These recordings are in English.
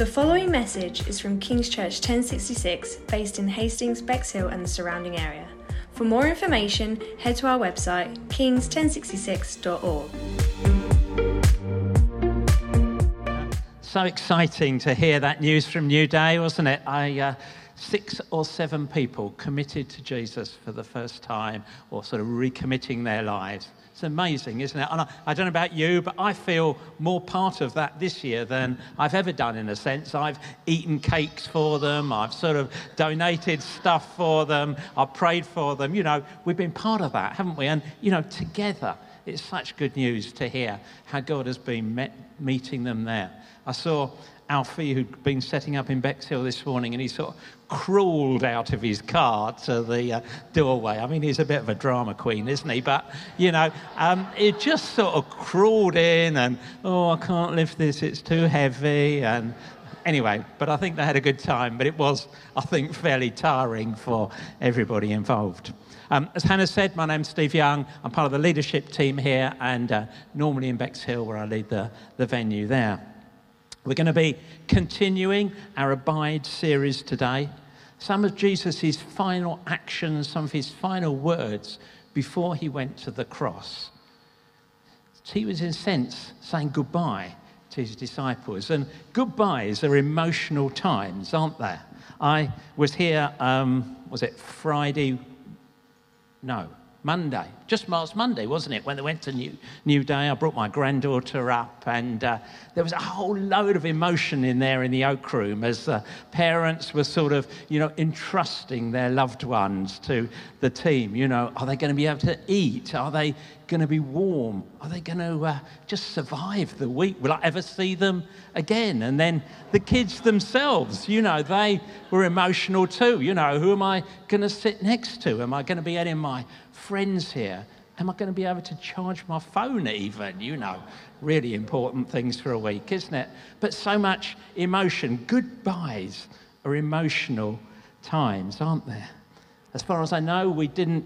The following message is from King's Church 1066, based in Hastings, Bexhill, and the surrounding area. For more information, head to our website, kings1066.org. So exciting to hear that news from New Day, wasn't it? I, uh, six or seven people committed to Jesus for the first time or sort of recommitting their lives. It's amazing, isn't it? And I, I, don't know about you, but I feel more part of that this year than I've ever done in a sense. I've eaten cakes for them, I've sort of donated stuff for them, I've prayed for them. You know, we've been part of that, haven't we? And, you know, together, it's such good news to hear how God has been met, meeting them there. I saw Alfie, who'd been setting up in Bexhill this morning, and he sort of crawled out of his car to the uh, doorway. I mean, he's a bit of a drama queen, isn't he? But, you know, um, it just sort of crawled in and, oh, I can't lift this, it's too heavy. And anyway, but I think they had a good time. But it was, I think, fairly tiring for everybody involved. Um, as Hannah said, my name's Steve Young. I'm part of the leadership team here and uh, normally in Bexhill where I lead the, the venue there. We're going to be continuing our Abide series today. Some of Jesus' final actions, some of his final words before he went to the cross. He was, in a sense, saying goodbye to his disciples. And goodbyes are emotional times, aren't they? I was here, um, was it Friday? No, Monday, just last Monday, wasn't it? When they went to New, New Day, I brought my granddaughter up, and uh, there was a whole load of emotion in there in the Oak Room as uh, parents were sort of, you know, entrusting their loved ones to the team. You know, are they going to be able to eat? Are they going to be warm? Are they going to uh, just survive the week? Will I ever see them again? And then the kids themselves, you know, they were emotional too. You know, who am I going to sit next to? Am I going to be getting my friends here? Am I going to be able to charge my phone even? You know, really important things for a week, isn't it? But so much emotion. Goodbyes are emotional times, aren't there? As far as I know, we didn't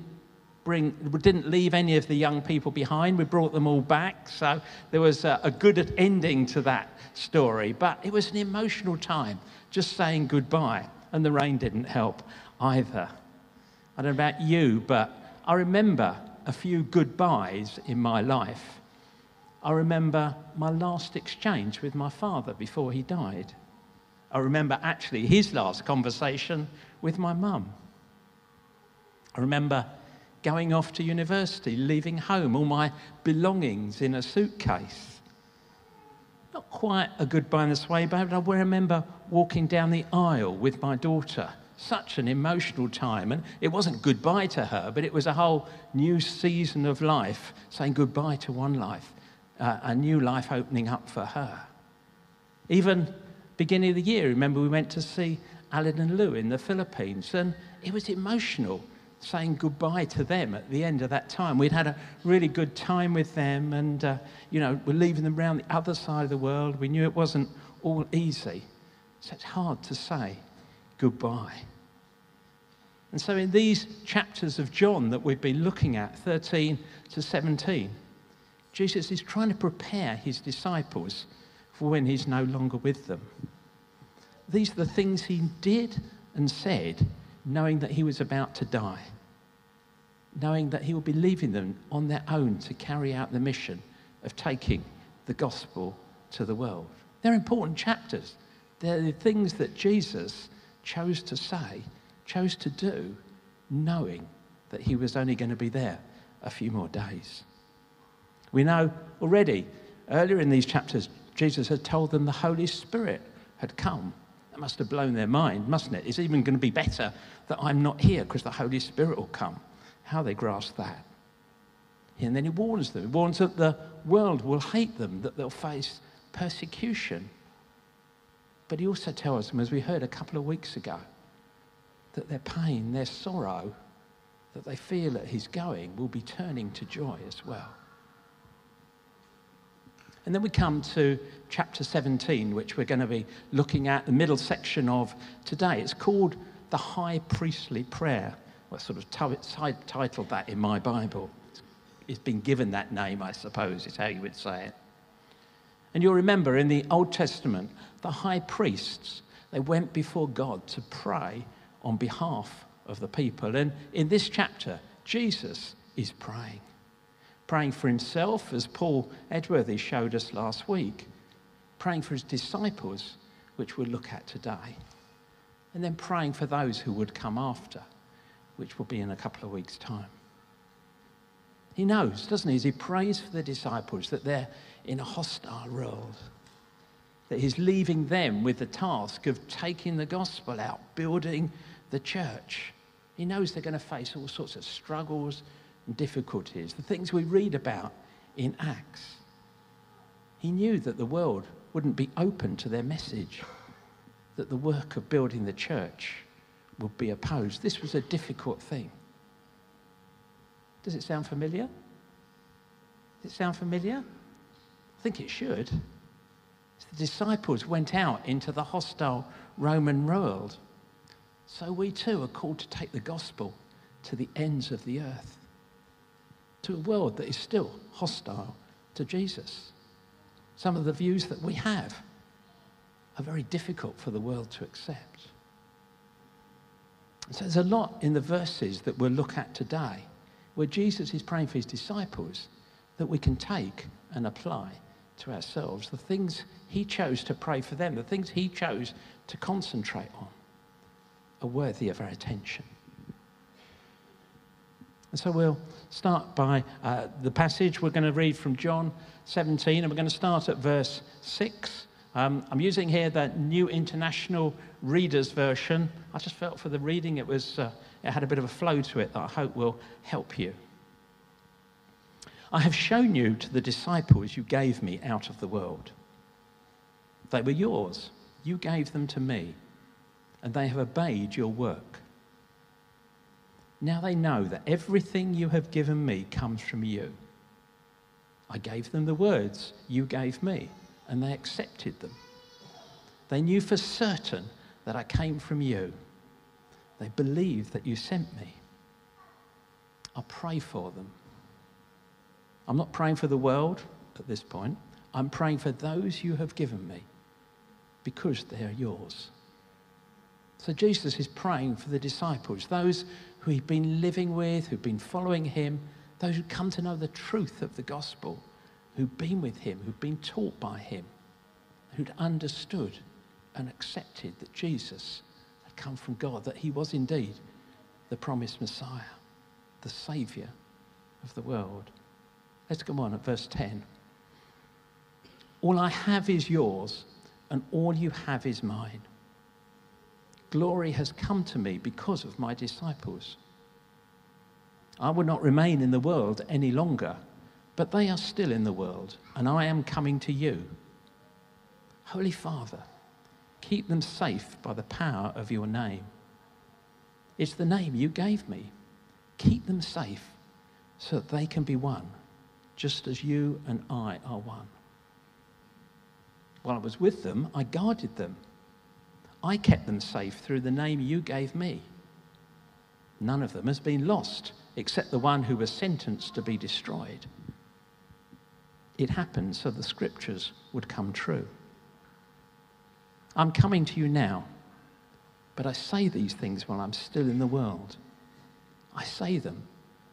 bring, we didn't leave any of the young people behind. We brought them all back. So there was a, a good ending to that story. But it was an emotional time, just saying goodbye. And the rain didn't help either. I don't know about you, but I remember a few goodbyes in my life. I remember my last exchange with my father before he died. I remember actually his last conversation with my mum. I remember going off to university, leaving home, all my belongings in a suitcase. Not quite a goodbye in this way, but I remember walking down the aisle with my daughter such an emotional time. And it wasn't goodbye to her, but it was a whole new season of life, saying goodbye to one life, uh, a new life opening up for her. Even beginning of the year, remember we went to see Alan and Lou in the Philippines, and it was emotional saying goodbye to them at the end of that time. We'd had a really good time with them, and uh, you know, we're leaving them around the other side of the world. We knew it wasn't all easy, so it's hard to say goodbye. And so, in these chapters of John that we've been looking at, 13 to 17, Jesus is trying to prepare his disciples for when he's no longer with them. These are the things he did and said, knowing that he was about to die, knowing that he would be leaving them on their own to carry out the mission of taking the gospel to the world. They're important chapters. They're the things that Jesus chose to say, chose to do, knowing that he was only going to be there a few more days. We know already, earlier in these chapters, Jesus had told them the Holy Spirit had come. That must have blown their mind, mustn't it? It's even going to be better that I'm not here because the Holy Spirit will come. How they grasp that. And then he warns them. He warns that the world will hate them, that they'll face persecution. But he also tells them, as we heard a couple of weeks ago, that their pain, their sorrow that they feel at his going will be turning to joy as well. And then we come to chapter 17, which we're going to be looking at the middle section of today. It's called the High Priestly Prayer. I sort of titled that in my Bible. It's been given that name, I suppose, is how you would say it. And you'll remember in the Old Testament, the high priests, they went before God to pray on behalf of the people. And in this chapter, Jesus is praying. Praying for himself, as Paul Edworthy showed us last week, praying for his disciples, which we'll look at today, and then praying for those who would come after, which will be in a couple of weeks' time. He knows, doesn't he, as he prays for the disciples that they're in a hostile world, that he's leaving them with the task of taking the gospel out, building the church. He knows they're going to face all sorts of struggles and difficulties, the things we read about in Acts. He knew that the world wouldn't be open to their message, that the work of building the church would be opposed. This was a difficult thing. Does it sound familiar? Does it sound familiar? I think it should. The disciples went out into the hostile Roman world. So we too are called to take the gospel to the ends of the earth, to a world that is still hostile to Jesus. Some of the views that we have are very difficult for the world to accept. So there's a lot in the verses that we'll look at today where Jesus is praying for his disciples that we can take and apply to ourselves. The things he chose to pray for them, the things he chose to concentrate on, are worthy of our attention. And so we'll start by uh, the passage. We're going to read from John 17, and we're going to start at verse 6. Um, I'm using here the New International Reader's Version. I just felt for the reading it was. Uh, it had a bit of a flow to it that I hope will help you. I have shown you to the disciples you gave me out of the world. They were yours. You gave them to me, and they have obeyed your work. Now they know that everything you have given me comes from you. I gave them the words you gave me, and they accepted them. They knew for certain that I came from you they believe that you sent me. I pray for them. I'm not praying for the world at this point. I'm praying for those you have given me because they are yours. So Jesus is praying for the disciples, those who he'd been living with, who've been following him, those who come to know the truth of the gospel, who've been with him, who've been taught by him, who'd understood and accepted that Jesus come from God, that he was indeed the promised Messiah, the Saviour of the world. Let's go on at verse 10. All I have is yours, and all you have is mine. Glory has come to me because of my disciples. I will not remain in the world any longer, but they are still in the world, and I am coming to you. Holy Father, Keep them safe by the power of your name. It's the name you gave me. Keep them safe so that they can be one, just as you and I are one. While I was with them, I guarded them. I kept them safe through the name you gave me. None of them has been lost except the one who was sentenced to be destroyed. It happened so the scriptures would come true. I'm coming to you now, but I say these things while I'm still in the world. I say them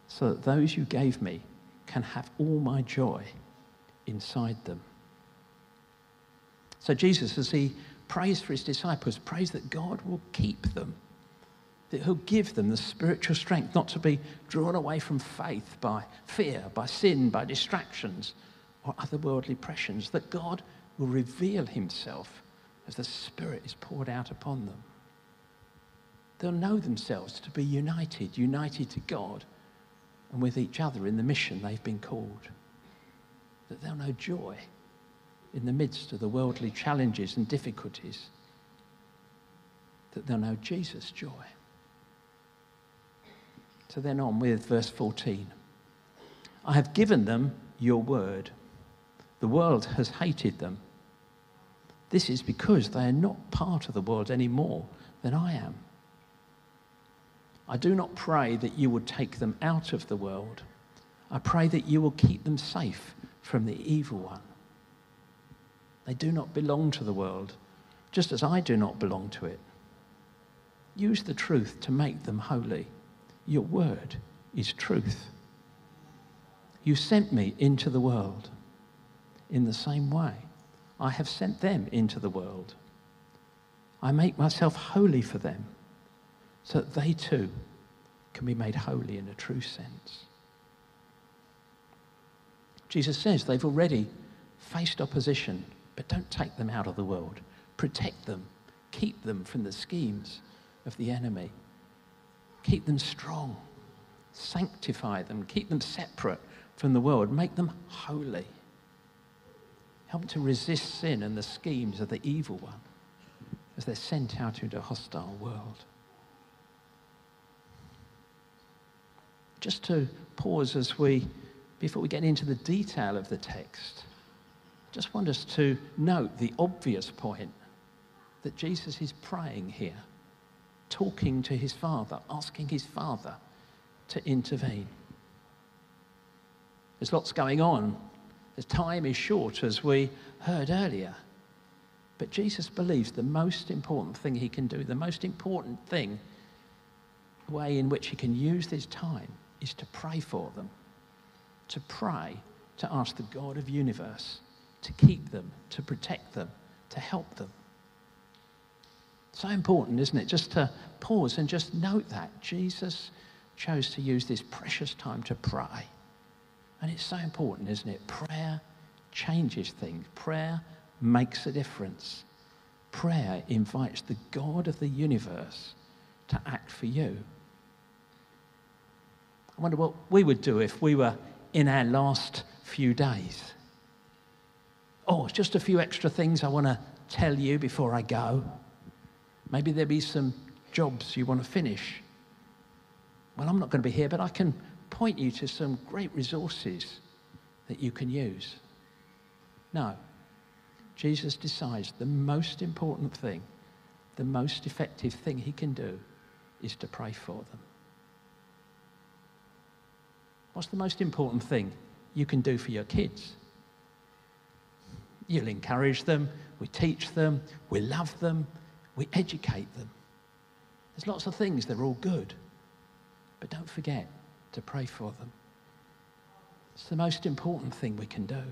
so that those you gave me can have all my joy inside them. So, Jesus, as he prays for his disciples, prays that God will keep them, that he'll give them the spiritual strength not to be drawn away from faith by fear, by sin, by distractions, or otherworldly pressures, that God will reveal himself as the Spirit is poured out upon them. They'll know themselves to be united, united to God and with each other in the mission they've been called. That they'll know joy in the midst of the worldly challenges and difficulties. That they'll know Jesus' joy. So then on with verse 14. I have given them your word. The world has hated them this is because they are not part of the world any more than I am. I do not pray that you would take them out of the world. I pray that you will keep them safe from the evil one. They do not belong to the world, just as I do not belong to it. Use the truth to make them holy. Your word is truth. You sent me into the world. In the same way, I have sent them into the world. I make myself holy for them so that they too can be made holy in a true sense. Jesus says they've already faced opposition, but don't take them out of the world. Protect them, keep them from the schemes of the enemy. Keep them strong, sanctify them, keep them separate from the world, make them holy. Help to resist sin and the schemes of the evil one as they're sent out into a hostile world. Just to pause as we, before we get into the detail of the text, just want us to note the obvious point that Jesus is praying here, talking to his Father, asking his Father to intervene. There's lots going on. The time is short, as we heard earlier. But Jesus believes the most important thing he can do, the most important thing, way in which he can use this time, is to pray for them. To pray, to ask the God of universe to keep them, to protect them, to help them. So important, isn't it? Just to pause and just note that Jesus chose to use this precious time to pray. And it's so important, isn't it? Prayer changes things. Prayer makes a difference. Prayer invites the God of the universe to act for you. I wonder what we would do if we were in our last few days. Oh, just a few extra things I want to tell you before I go. Maybe there'll be some jobs you want to finish. Well, I'm not going to be here, but I can point you to some great resources that you can use. No, Jesus decides the most important thing, the most effective thing he can do is to pray for them. What's the most important thing you can do for your kids? You'll encourage them, we teach them, we love them, we educate them. There's lots of things, they're all good. But don't forget to pray for them. It's the most important thing we can do.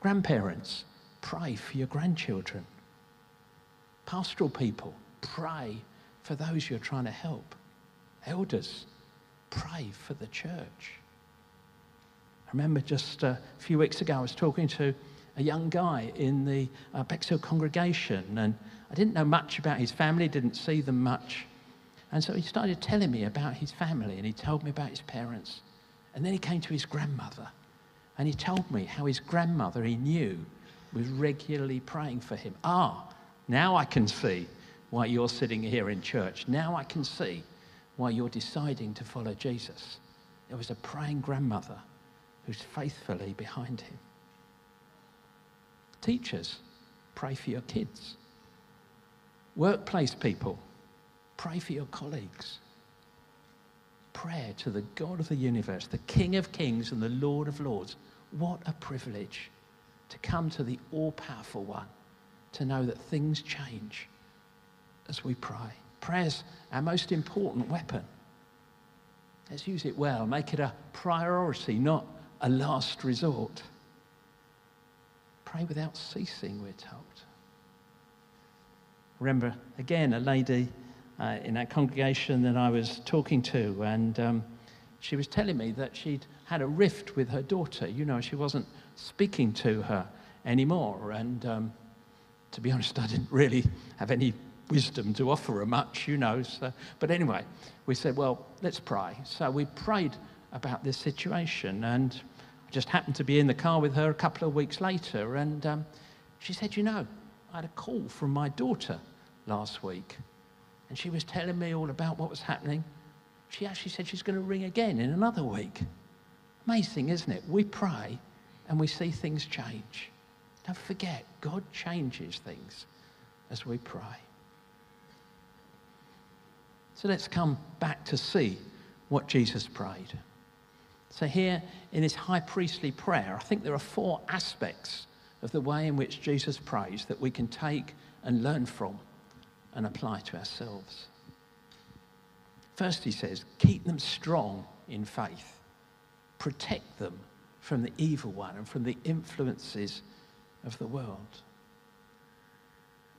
Grandparents, pray for your grandchildren. Pastoral people, pray for those you're trying to help. Elders, pray for the church. I remember just a few weeks ago, I was talking to a young guy in the uh, Bexhill congregation, and I didn't know much about his family, didn't see them much. And so he started telling me about his family, and he told me about his parents. And then he came to his grandmother. And he told me how his grandmother, he knew, was regularly praying for him. Ah, now I can see why you're sitting here in church. Now I can see why you're deciding to follow Jesus. There was a praying grandmother who's faithfully behind him. Teachers, pray for your kids. Workplace people, pray for your colleagues. Prayer to the God of the universe, the King of kings and the Lord of lords what a privilege to come to the all powerful one, to know that things change as we pray. Prayer's our most important weapon. Let's use it well, make it a priority, not a last resort. Pray without ceasing, we're told. Remember, again, a lady uh, in that congregation that I was talking to, and um, she was telling me that she'd had a rift with her daughter. You know, she wasn't speaking to her anymore. And um, to be honest, I didn't really have any wisdom to offer her much, you know. So, but anyway, we said, well, let's pray. So we prayed about this situation. And I just happened to be in the car with her a couple of weeks later. And um, she said, you know, I had a call from my daughter last week. And she was telling me all about what was happening. She actually said she's going to ring again in another week. Amazing, isn't it? We pray and we see things change. Don't forget, God changes things as we pray. So let's come back to see what Jesus prayed. So, here in his high priestly prayer, I think there are four aspects of the way in which Jesus prays that we can take and learn from and apply to ourselves. First, he says, keep them strong in faith, protect them from the evil one and from the influences of the world.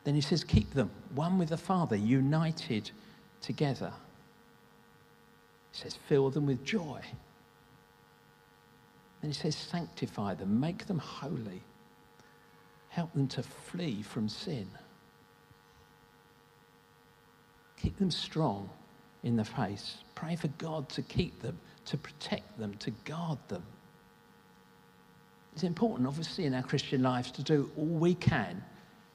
Then he says, keep them one with the Father, united together. He says, fill them with joy. Then he says, sanctify them, make them holy, help them to flee from sin. Keep them strong in the face. Pray for God to keep them, to protect them, to guard them. It's important, obviously, in our Christian lives to do all we can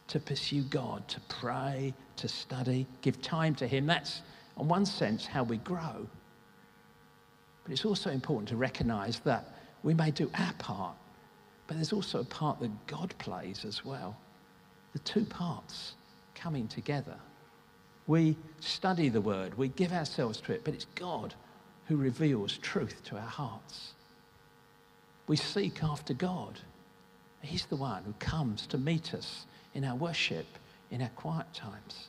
to pursue God, to pray, to study, give time to Him. That's, in one sense, how we grow. But it's also important to recognize that we may do our part, but there's also a part that God plays as well. The two parts coming together. We study the word, we give ourselves to it, but it's God who reveals truth to our hearts. We seek after God. He's the one who comes to meet us in our worship, in our quiet times.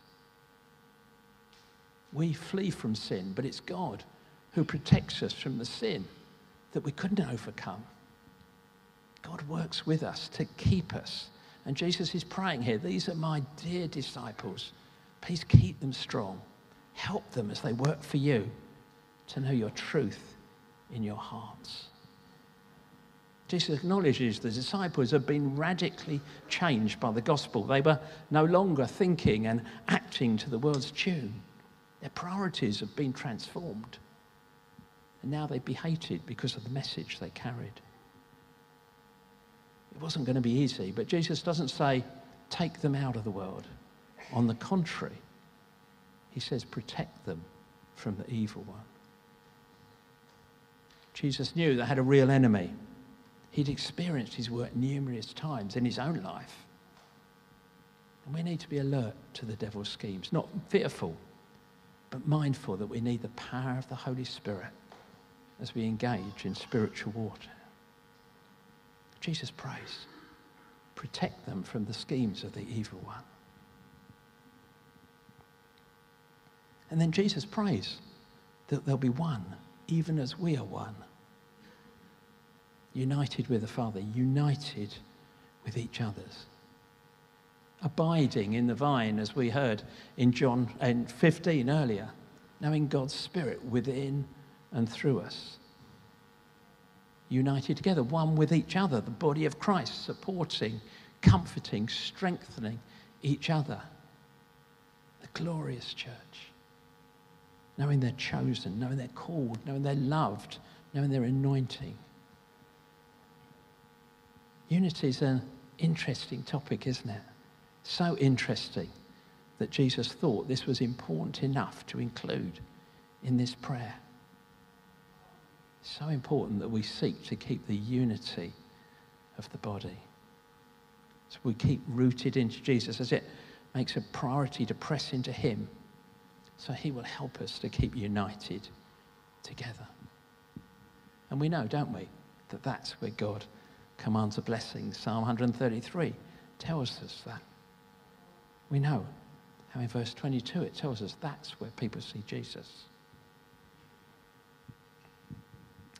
We flee from sin, but it's God who protects us from the sin that we couldn't overcome. God works with us to keep us. And Jesus is praying here these are my dear disciples. Please keep them strong. Help them as they work for you to know your truth in your hearts. Jesus acknowledges the disciples have been radically changed by the gospel. They were no longer thinking and acting to the world's tune. Their priorities have been transformed. And now they'd be hated because of the message they carried. It wasn't going to be easy, but Jesus doesn't say, take them out of the world. On the contrary, he says, protect them from the evil one. Jesus knew they had a real enemy. He'd experienced his work numerous times in his own life. And we need to be alert to the devil's schemes, not fearful, but mindful that we need the power of the Holy Spirit as we engage in spiritual warfare. Jesus prays, protect them from the schemes of the evil one. And then Jesus prays that they'll be one, even as we are one. United with the Father, united with each other's. Abiding in the vine, as we heard in John in 15 earlier, knowing God's Spirit within and through us. United together, one with each other, the body of Christ, supporting, comforting, strengthening each other. The glorious church knowing they're chosen, knowing they're called, knowing they're loved, knowing they're anointing. Unity is an interesting topic, isn't it? So interesting that Jesus thought this was important enough to include in this prayer. So important that we seek to keep the unity of the body. So we keep rooted into Jesus as it makes a priority to press into Him so he will help us to keep united together. And we know, don't we, that that's where God commands a blessing. Psalm 133 tells us that. We know how in verse 22 it tells us that's where people see Jesus.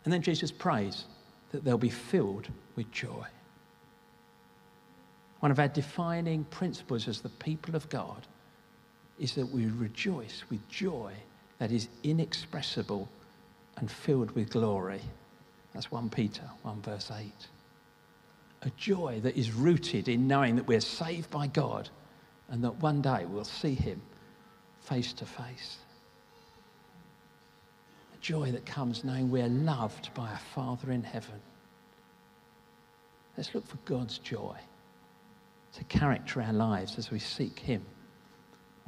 And then Jesus prays that they'll be filled with joy. One of our defining principles as the people of God is that we rejoice with joy that is inexpressible and filled with glory. That's 1 Peter 1 verse 8. A joy that is rooted in knowing that we're saved by God and that one day we'll see him face to face. A joy that comes knowing we're loved by our Father in heaven. Let's look for God's joy to character our lives as we seek him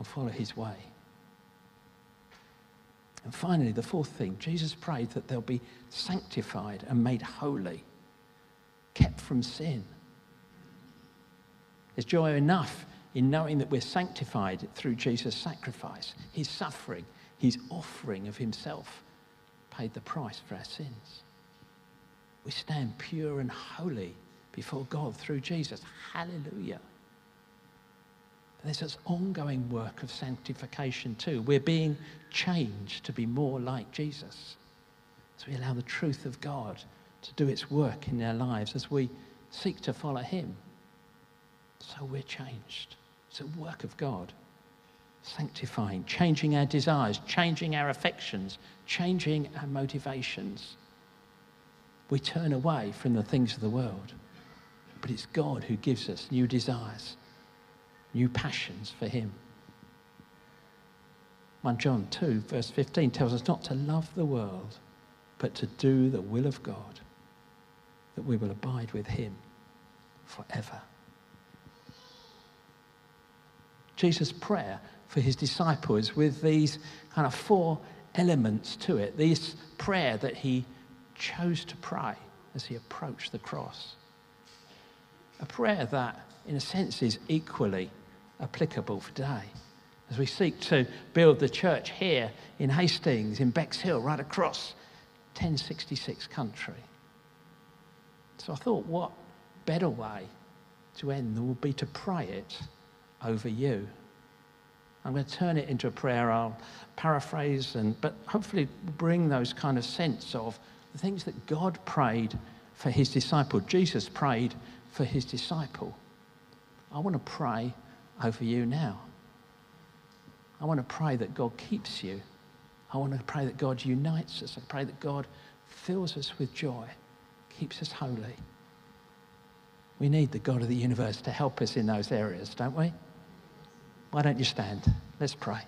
and follow his way. And finally, the fourth thing Jesus prayed that they'll be sanctified and made holy, kept from sin. There's joy enough in knowing that we're sanctified through Jesus' sacrifice, his suffering, his offering of himself paid the price for our sins. We stand pure and holy before God through Jesus. Hallelujah. There's this ongoing work of sanctification too. We're being changed to be more like Jesus as we allow the truth of God to do its work in our lives, as we seek to follow Him. So we're changed. It's a work of God. Sanctifying, changing our desires, changing our affections, changing our motivations. We turn away from the things of the world, but it's God who gives us new desires new passions for Him. 1 John 2, verse 15 tells us not to love the world, but to do the will of God, that we will abide with Him forever. Jesus' prayer for his disciples with these kind of four elements to it. This prayer that he chose to pray as he approached the cross. A prayer that, in a sense, is equally applicable for today as we seek to build the church here in Hastings, in Bexhill, right across 1066 country. So I thought, what better way to end than would be to pray it over you. I'm going to turn it into a prayer. I'll paraphrase, and, but hopefully bring those kind of sense of the things that God prayed for his disciple. Jesus prayed for his disciple. I want to pray over you now. I want to pray that God keeps you. I want to pray that God unites us. I pray that God fills us with joy, keeps us holy. We need the God of the universe to help us in those areas, don't we? Why don't you stand? Let's pray.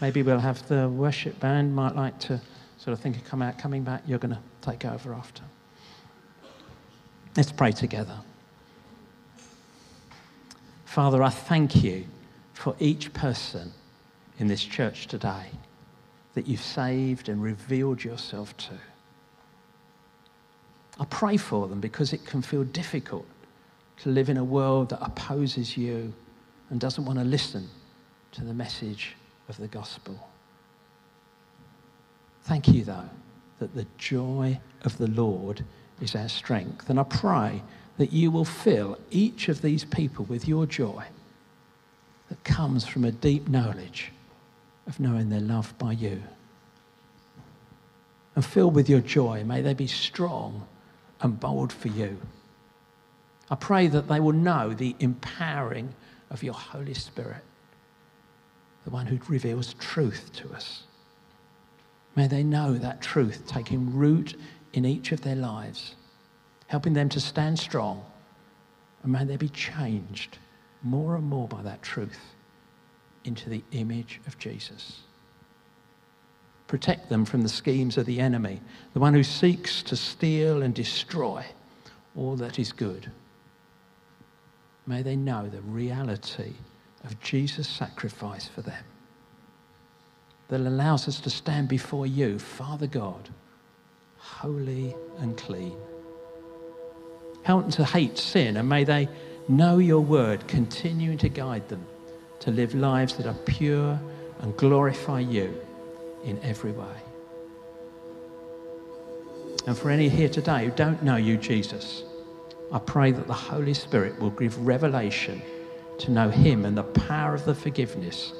Maybe we'll have the worship band might like to sort of think of come out, coming back. You're going to take over after. Let's pray together. Father, I thank you for each person in this church today that you've saved and revealed yourself to. I pray for them because it can feel difficult to live in a world that opposes you and doesn't want to listen to the message of the gospel. Thank you, though, that the joy of the Lord is our strength. And I pray that you will fill each of these people with your joy that comes from a deep knowledge of knowing they're loved by you. And filled with your joy, may they be strong and bold for you. I pray that they will know the empowering of your Holy Spirit, the one who reveals truth to us. May they know that truth taking root in each of their lives helping them to stand strong. And may they be changed more and more by that truth into the image of Jesus. Protect them from the schemes of the enemy, the one who seeks to steal and destroy all that is good. May they know the reality of Jesus' sacrifice for them that allows us to stand before you, Father God, holy and clean. Help them to hate sin, and may they know your word, continuing to guide them to live lives that are pure and glorify you in every way. And for any here today who don't know you, Jesus, I pray that the Holy Spirit will give revelation to know Him and the power of the forgiveness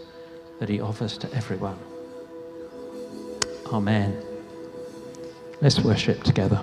that He offers to everyone. Amen. Let's worship together.